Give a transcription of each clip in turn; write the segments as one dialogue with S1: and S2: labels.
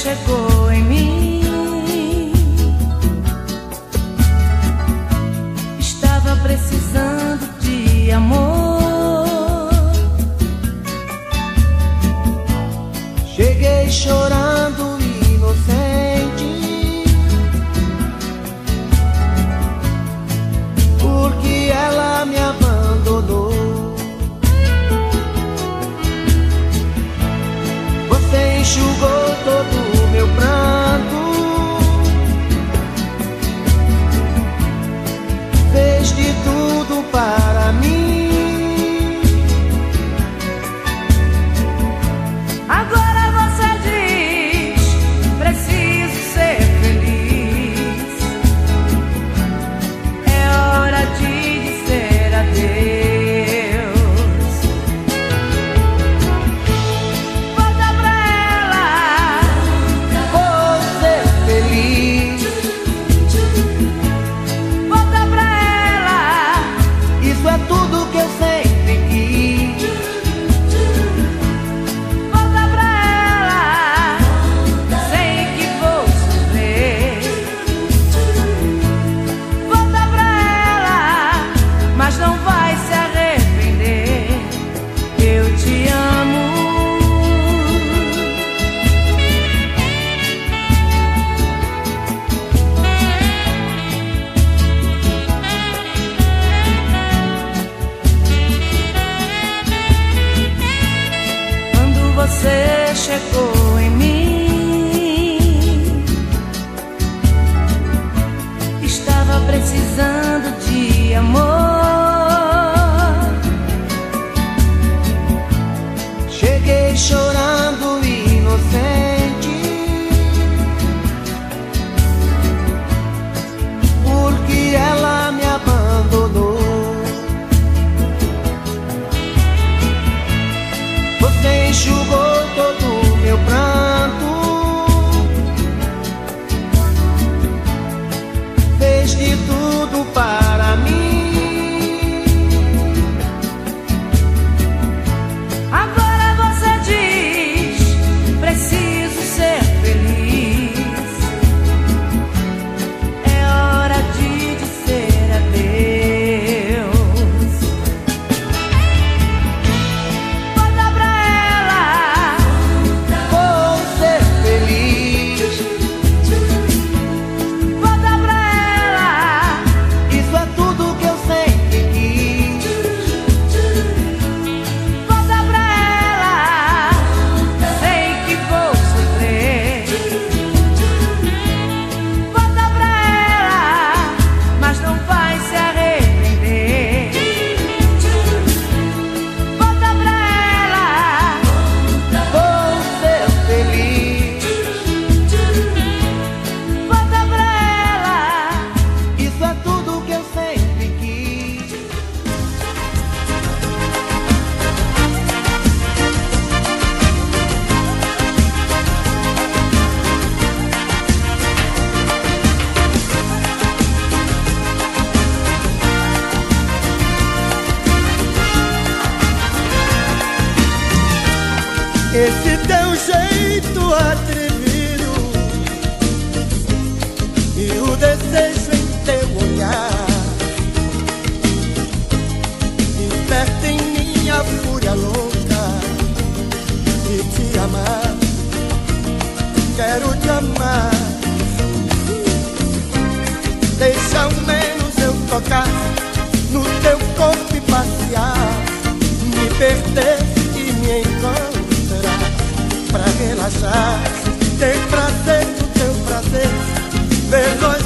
S1: chegou.
S2: jogar no teu corpo e passear, me perder e me encontrar, pra relaxar, ter prazer no teu prazer, vergonha.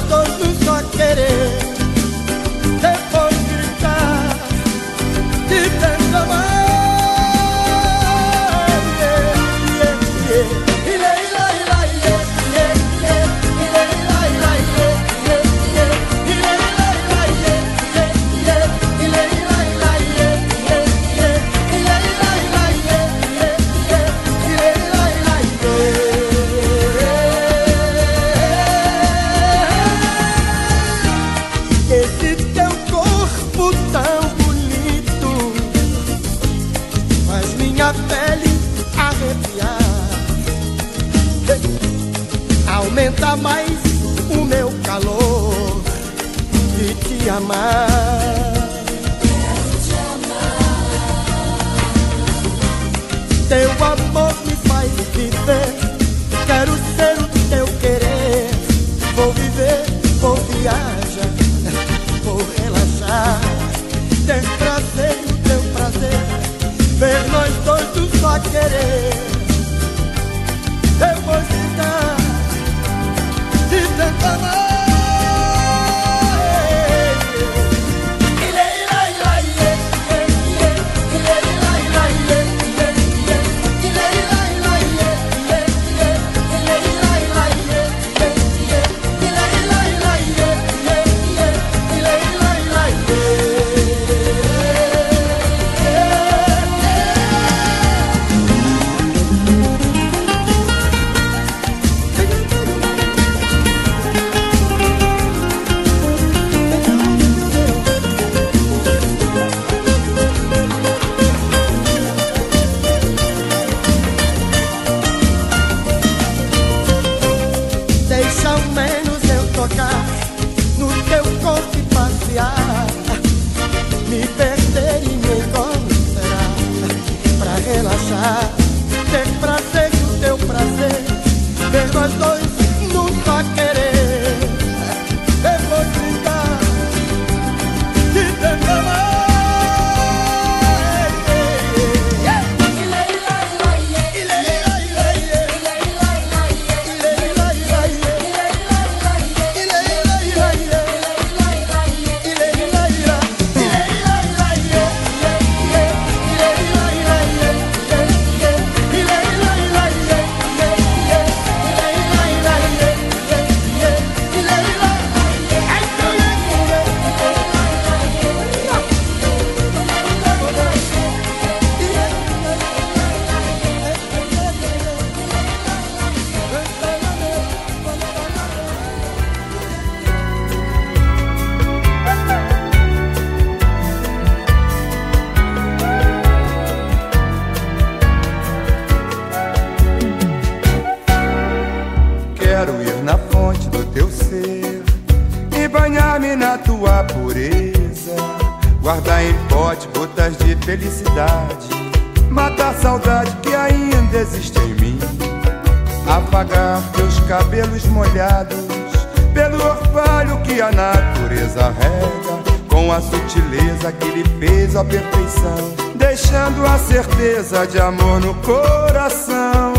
S2: De
S3: amor no
S4: coração.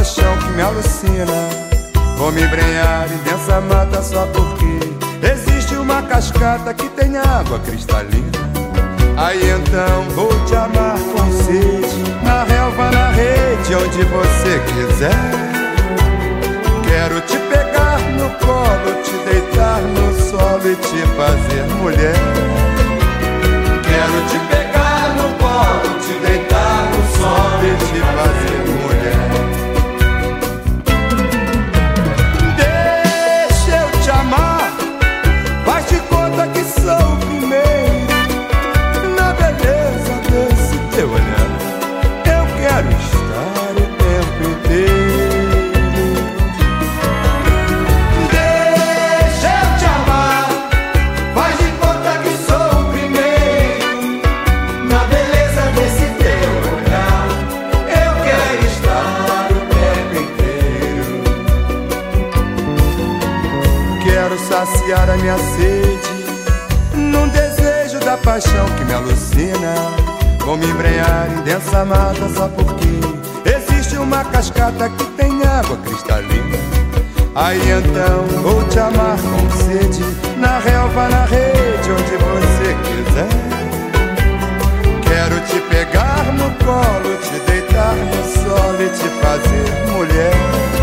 S5: Paixão que me alucina. Vou me embrenhar em densa mata só porque Existe uma cascata que tem água cristalina. Aí então vou te amar com sede Na relva, na rede, onde você quiser. Quero te pegar no colo, te deitar no solo e te fazer mulher. Quero te pegar no colo, te deitar no solo e Vou me embrenhar dessa mata só porque existe uma cascata que tem água cristalina. Aí então vou te amar com sede na relva, na rede, onde você quiser. Quero te pegar no colo, te deitar no solo e te fazer mulher.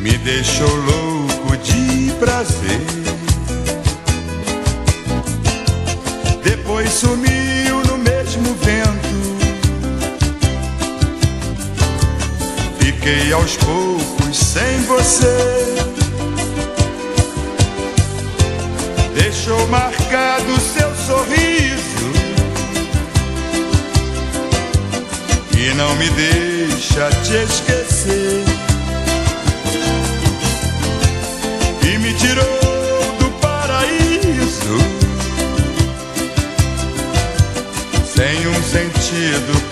S5: Me deixou louco de prazer. Depois sumiu no mesmo vento. Fiquei aos poucos sem você. Deixou marcado seu sorriso e não me deixa te esquecer. Tirou do paraíso. Sem um sentido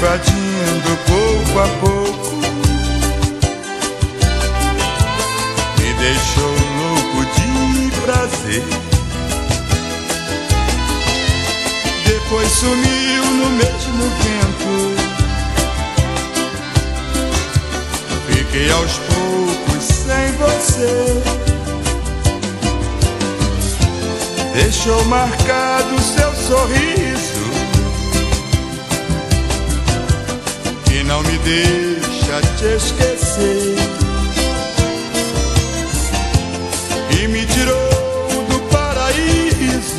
S5: invadindo pouco a pouco. me deixou louco de prazer. Depois sumiu no mesmo vento. Fiquei aos poucos sem você. Deixou marcado seu sorriso. Não me deixa te esquecer. e me tirou do paraíso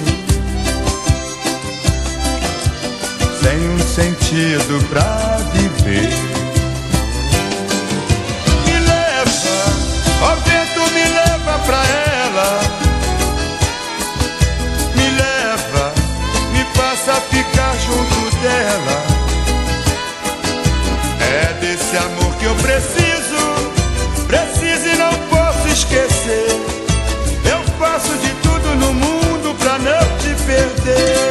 S5: sem um sentido pra viver. Eu preciso, preciso e não posso esquecer. Eu faço de tudo no mundo pra não te perder.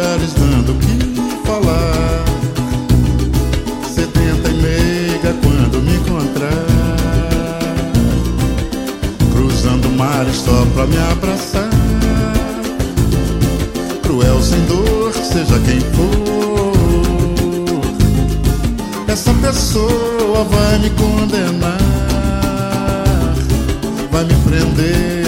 S5: dando o que falar. Setenta e meiga quando me encontrar.
S6: Cruzando mares é só pra me abraçar. Cruel sem dor, seja quem for. Essa pessoa vai me condenar, vai me prender.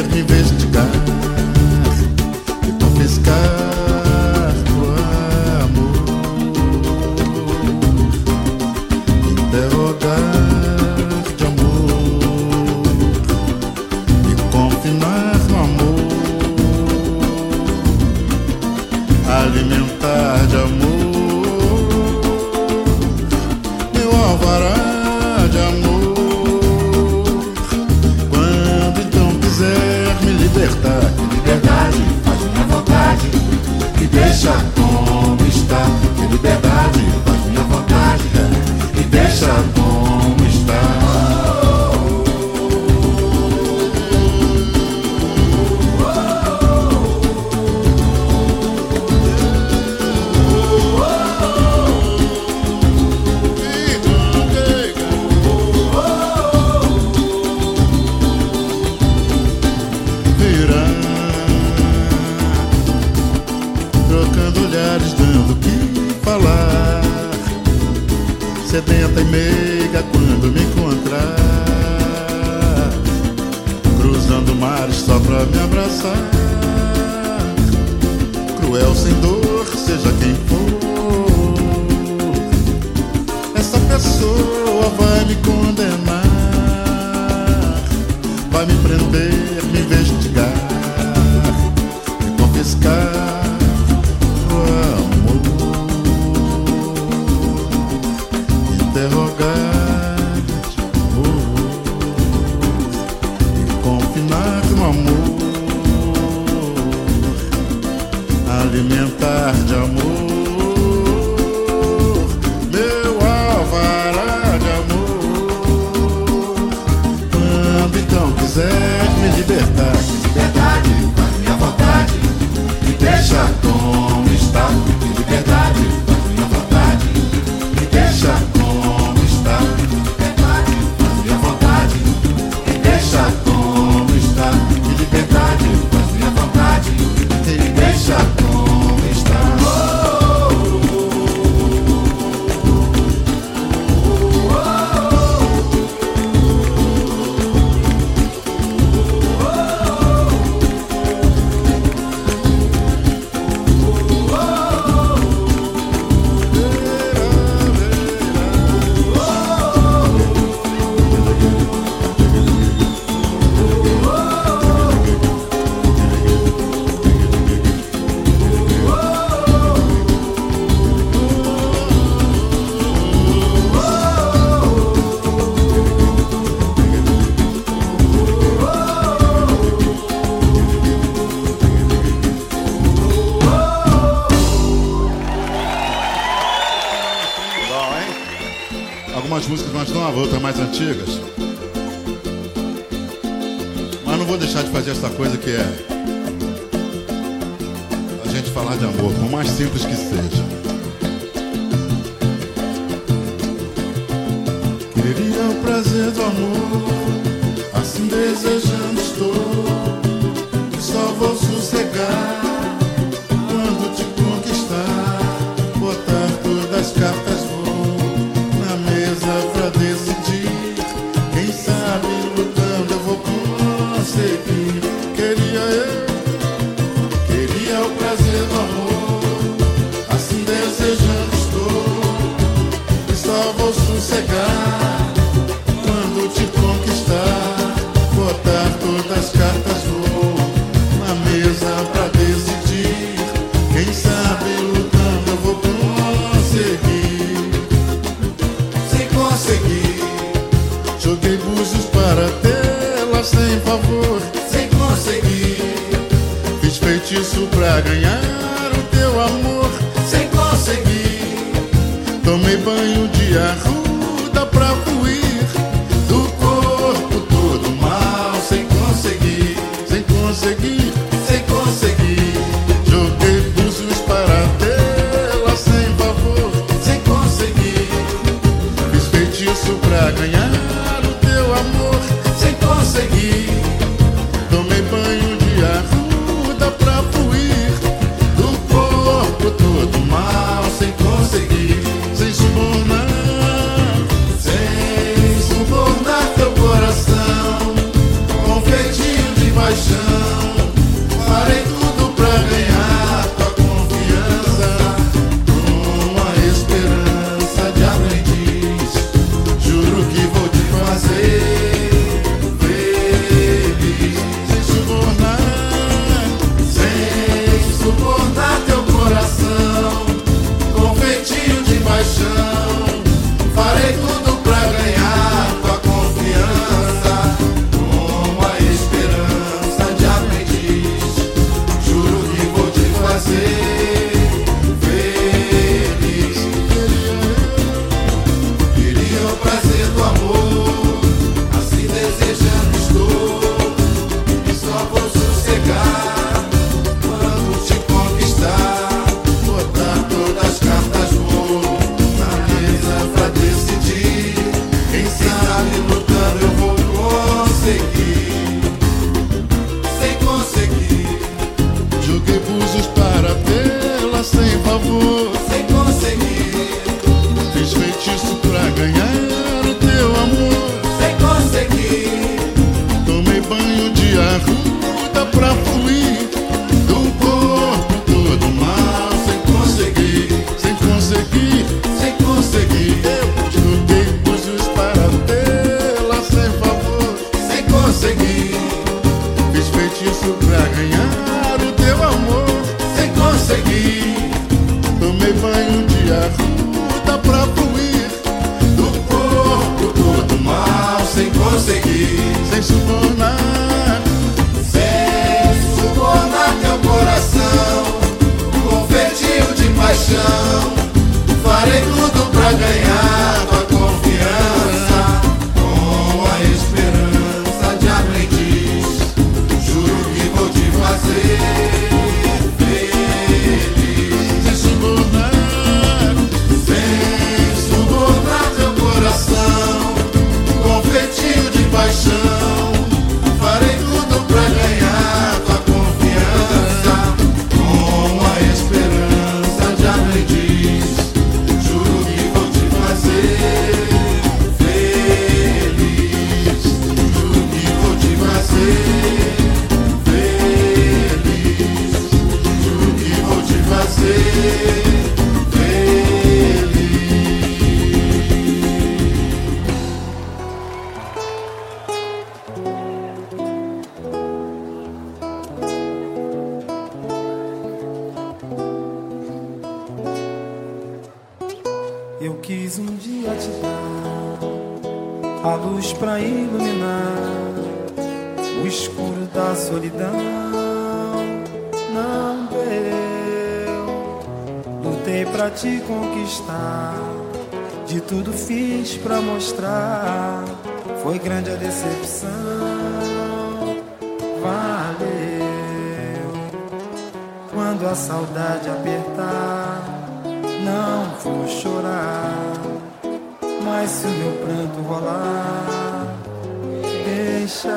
S7: girl. O
S2: mostrar. Foi grande a decepção. Valeu. Quando a saudade apertar, não vou chorar. Mas se o meu pranto rolar, deixa.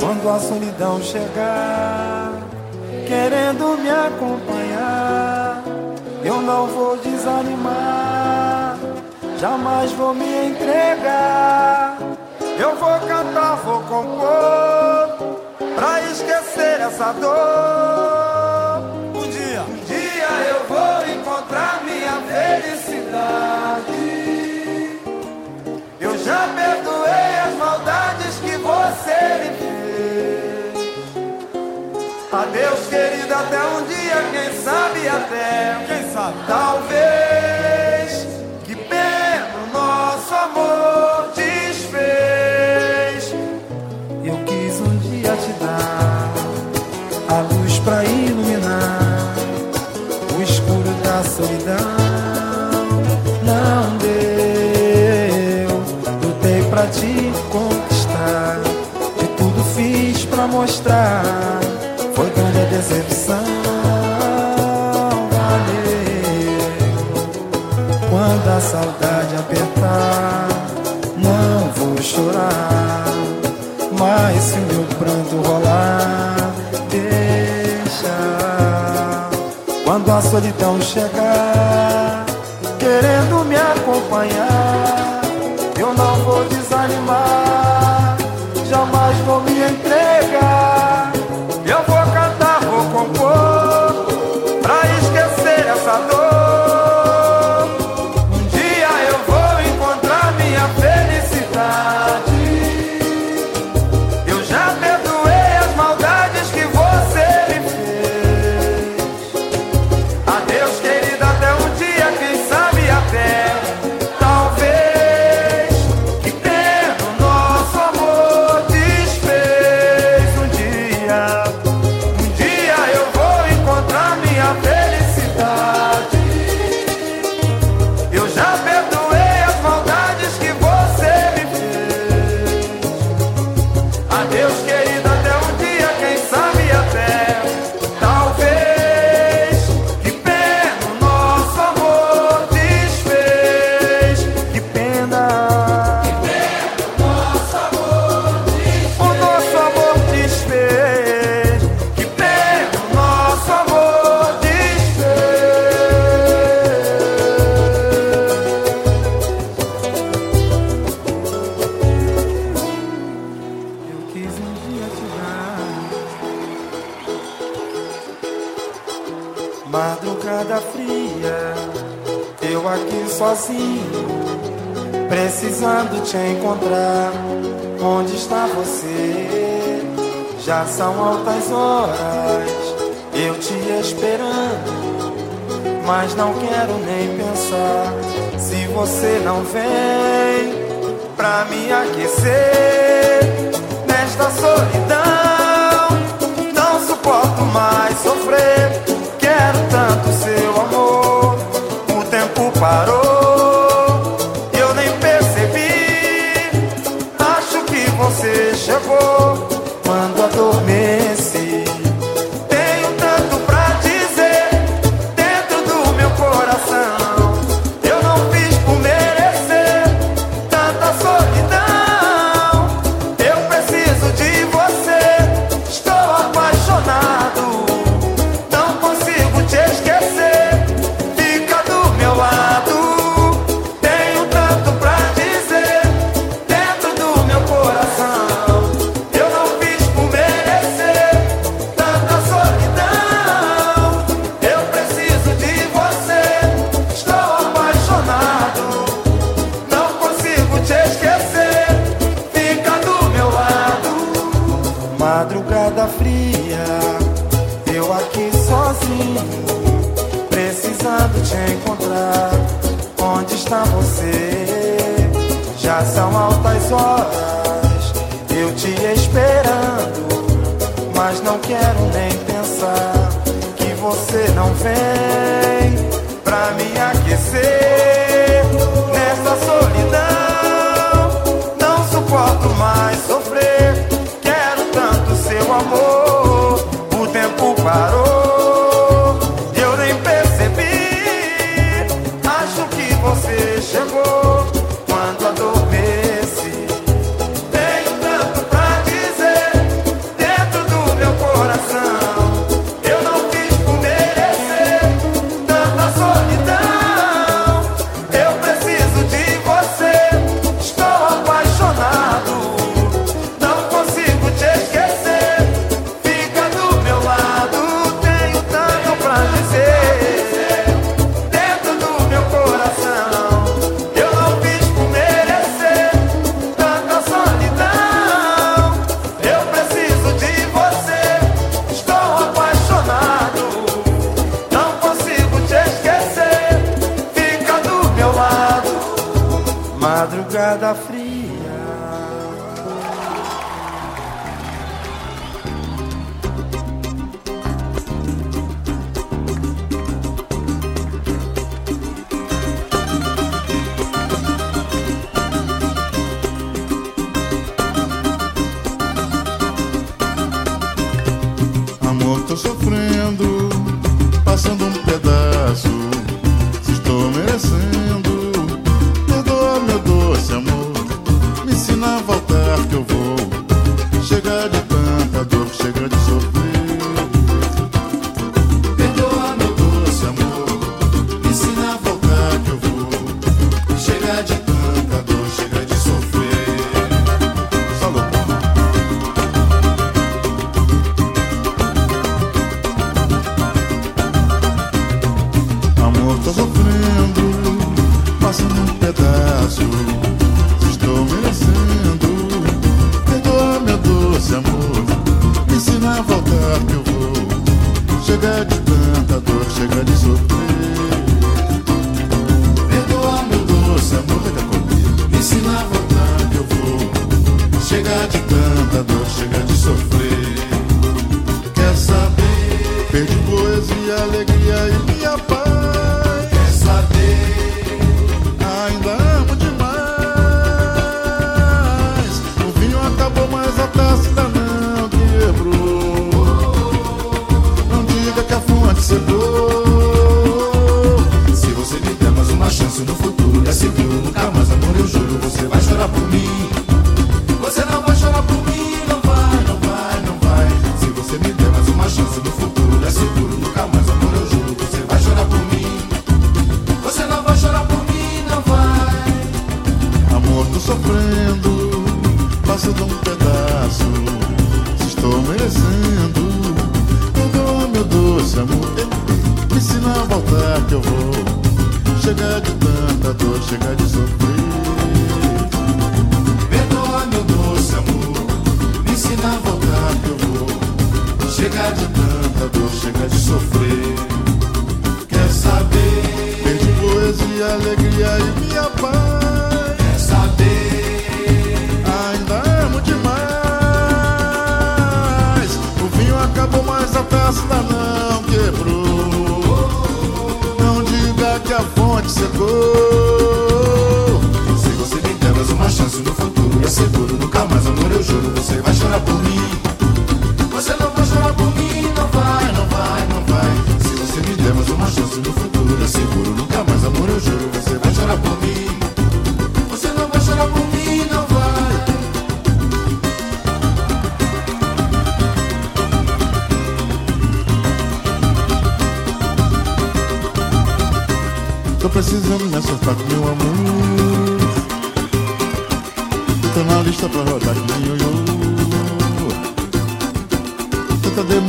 S2: Quando a solidão chegar, querendo me acompanhar, eu não vou desanimar jamais vou me entregar. Eu vou cantar, vou compor, pra esquecer essa dor. Um dia, um dia eu vou encontrar minha felicidade. Eu já perdoei as maldades que você me fez. Adeus, querida, até um dia, quem sabe até, quem sabe, talvez. te conquistar. De tudo fiz pra mostrar, foi grande a decepção. Valeu. Quando a saudade apertar, não vou chorar. Mas se o meu pranto rolar, deixa. Quando a solidão chegar, querendo me acompanhar desanimar. Jamais vou me te encontrar. Onde está você? Já são altas horas, eu te esperando, mas não quero nem pensar. Se você não vem pra me aquecer nesta solidão, não suporto mais sofrer. Quero tanto seu amor, o tempo parou.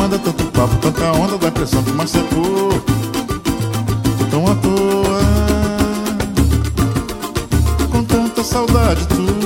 S2: manda tanto
S7: papo, tanta onda dá pressão que secou. Tão à toa, com tanta saudade tu.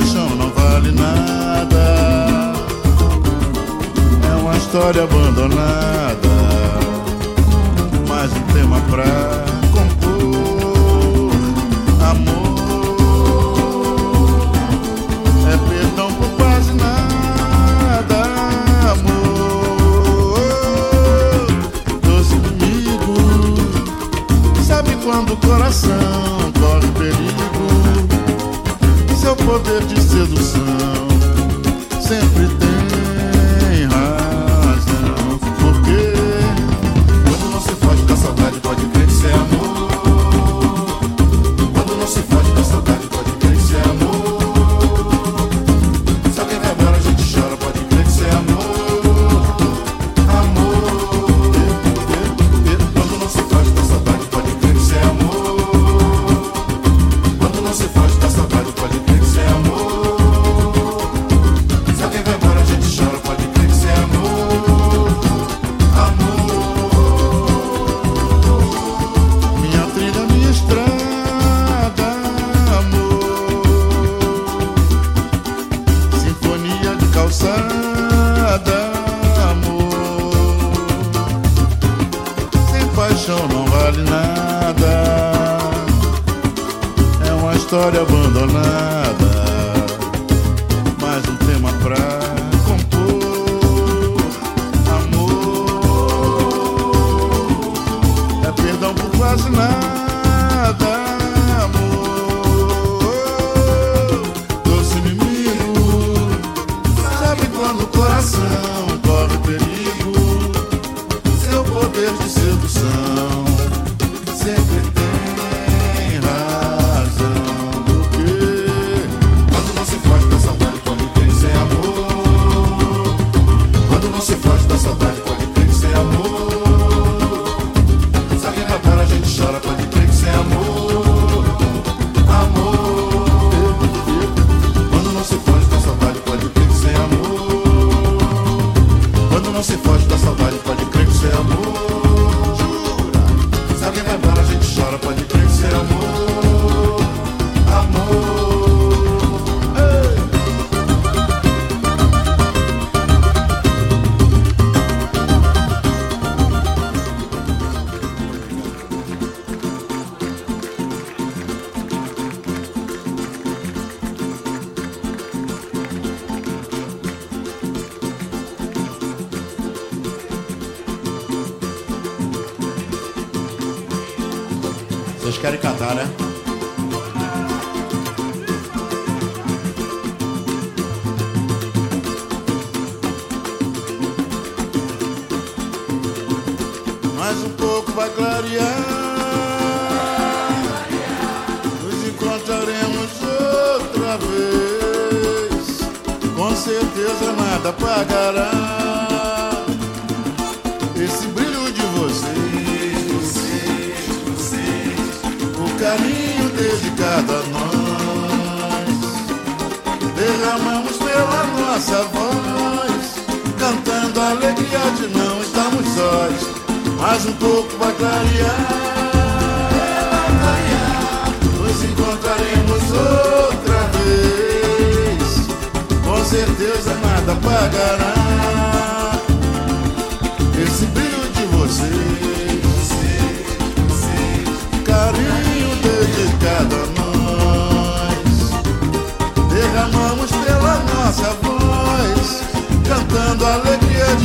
S7: paixão não vale nada. É uma história abandonada, mais um tema pra compor. Amor é perdão por quase nada. Amor, doce comigo, sabe quando o coração. de sedução.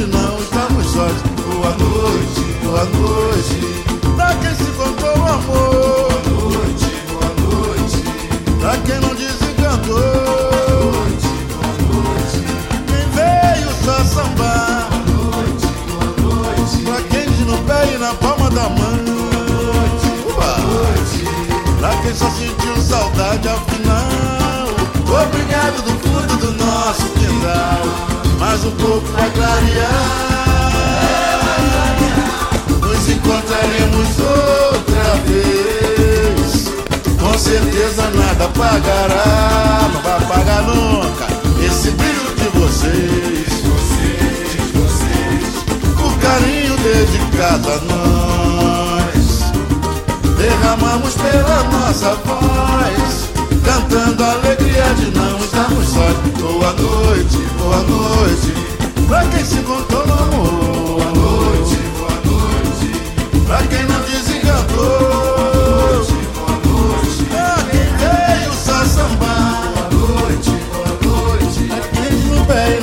S8: não
S7: estamos sós. Boa noite, boa noite. Pra quem se contou o amor. Boa noite, boa noite. Pra quem não desencantou. Boa noite, boa noite. Quem veio só sambar. Boa noite, boa noite. Pra quem diz no pé e na palma da mão. Boa noite, boa noite. Pra quem só sentiu saudade ao final. Obrigado do fundo do nosso quintal mas o pouco vai é clarear. Nos encontraremos outra vez. Com certeza nada apagará, não vai apagar nunca esse brilho de vocês. Vocês. O carinho dedicado a nós. Derramamos pela nossa voz cantando alegria de não estarmos sós. Boa noite, boa noite, pra quem se contou, contornou. Boa noite, boa noite, pra quem não desencantou.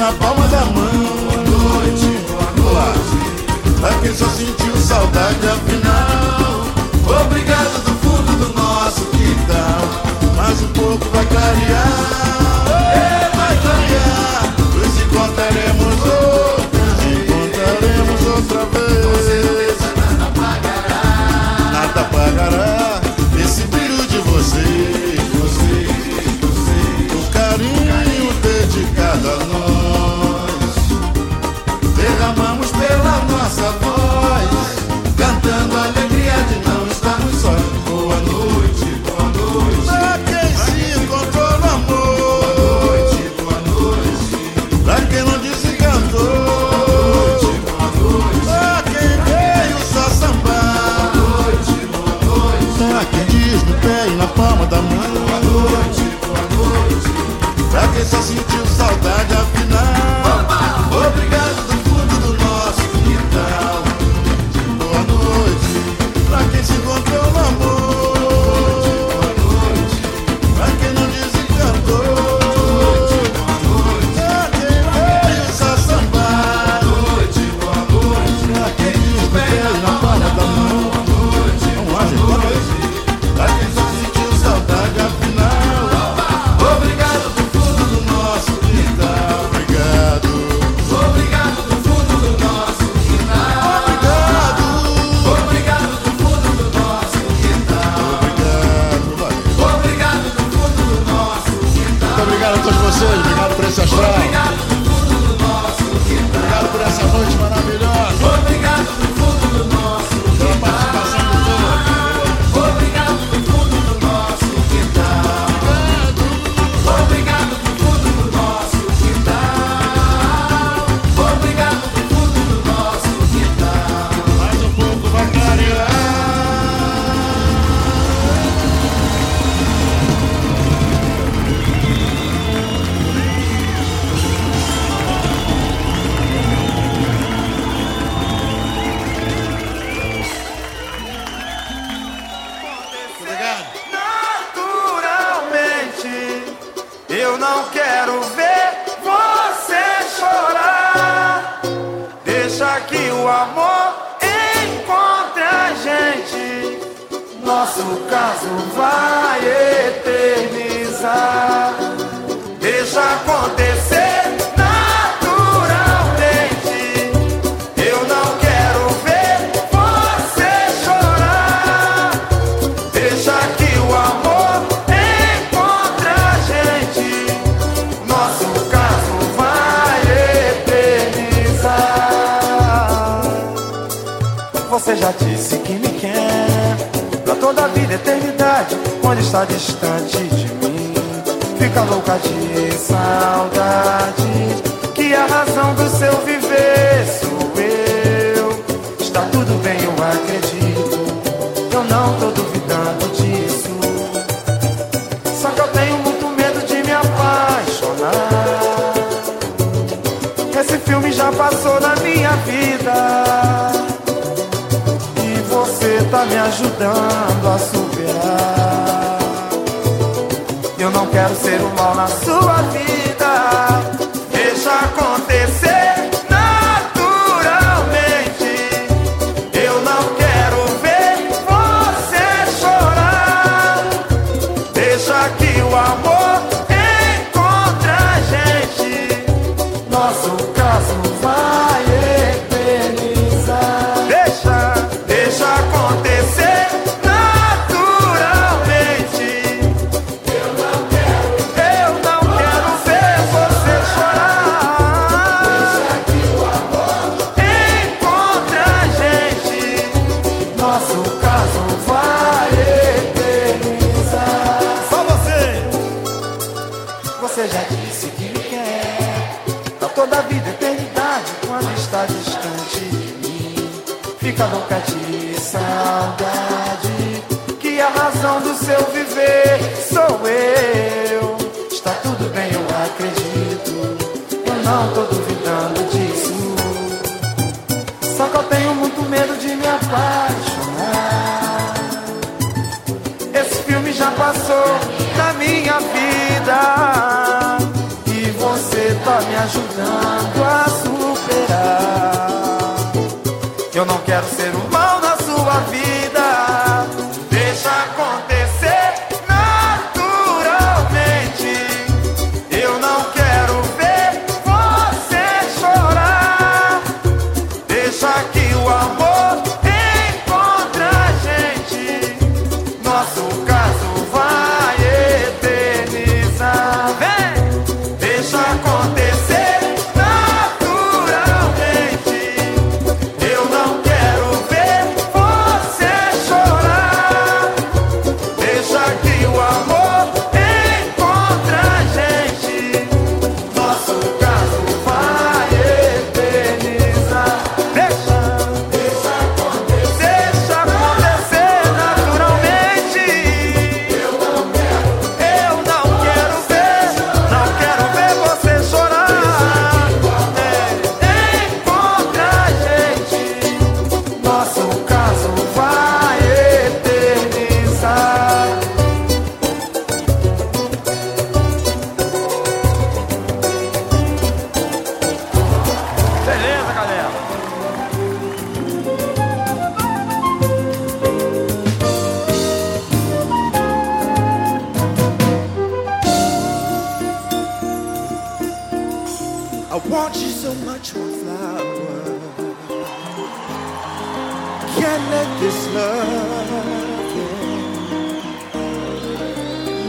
S7: na palma da mão. Boa noite, boa noite. Pra quem só sentiu saudade afinal. Obrigado, pouco vai clarear.
S5: fire. Quando está distante de mim, fica louca de saudade. Que a razão do seu viver sou eu. Está tudo bem, eu acredito. Eu não tô duvidando disso. Só que eu tenho muito medo de me apaixonar. Esse filme já passou na minha vida. E você tá me ajudando a quero ser o mal na sua vida. Louca de saudade Que a razão do seu viver Sou eu. Está tudo bem, eu acredito Eu não tô duvidando disso. Só que eu tenho muito medo de me apaixonar. Esse filme já passou na minha vida E você tá me ajudando a superar Eu não quero ser o mal na sua vida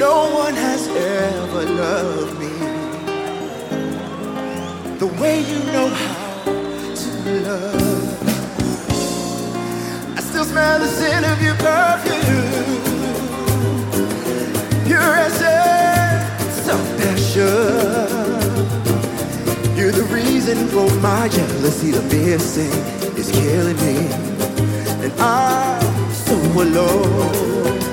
S2: No one has ever loved me the way you know how to love. I still smell the scent of your perfume. As air, some passion. You're the reason for my jealousy. The missing is killing me, and I'm so alone.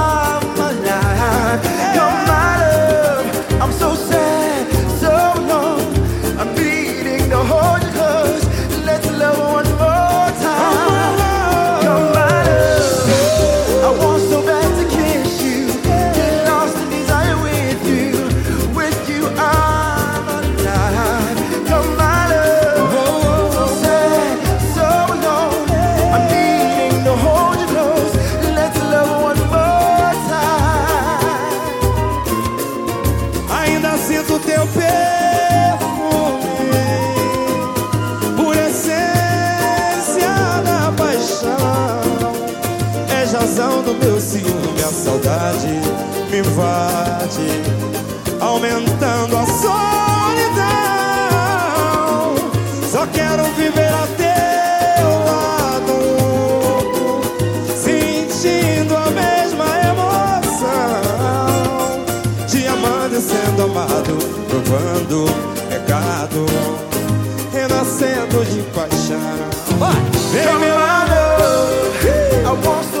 S5: invade Aumentando a solidão. Só quero viver a teu lado Sentindo a mesma emoção. Te amando e sendo amado Provando pecado Renascendo de paixão. Vai! Vem, meu amor
S2: Ao monstro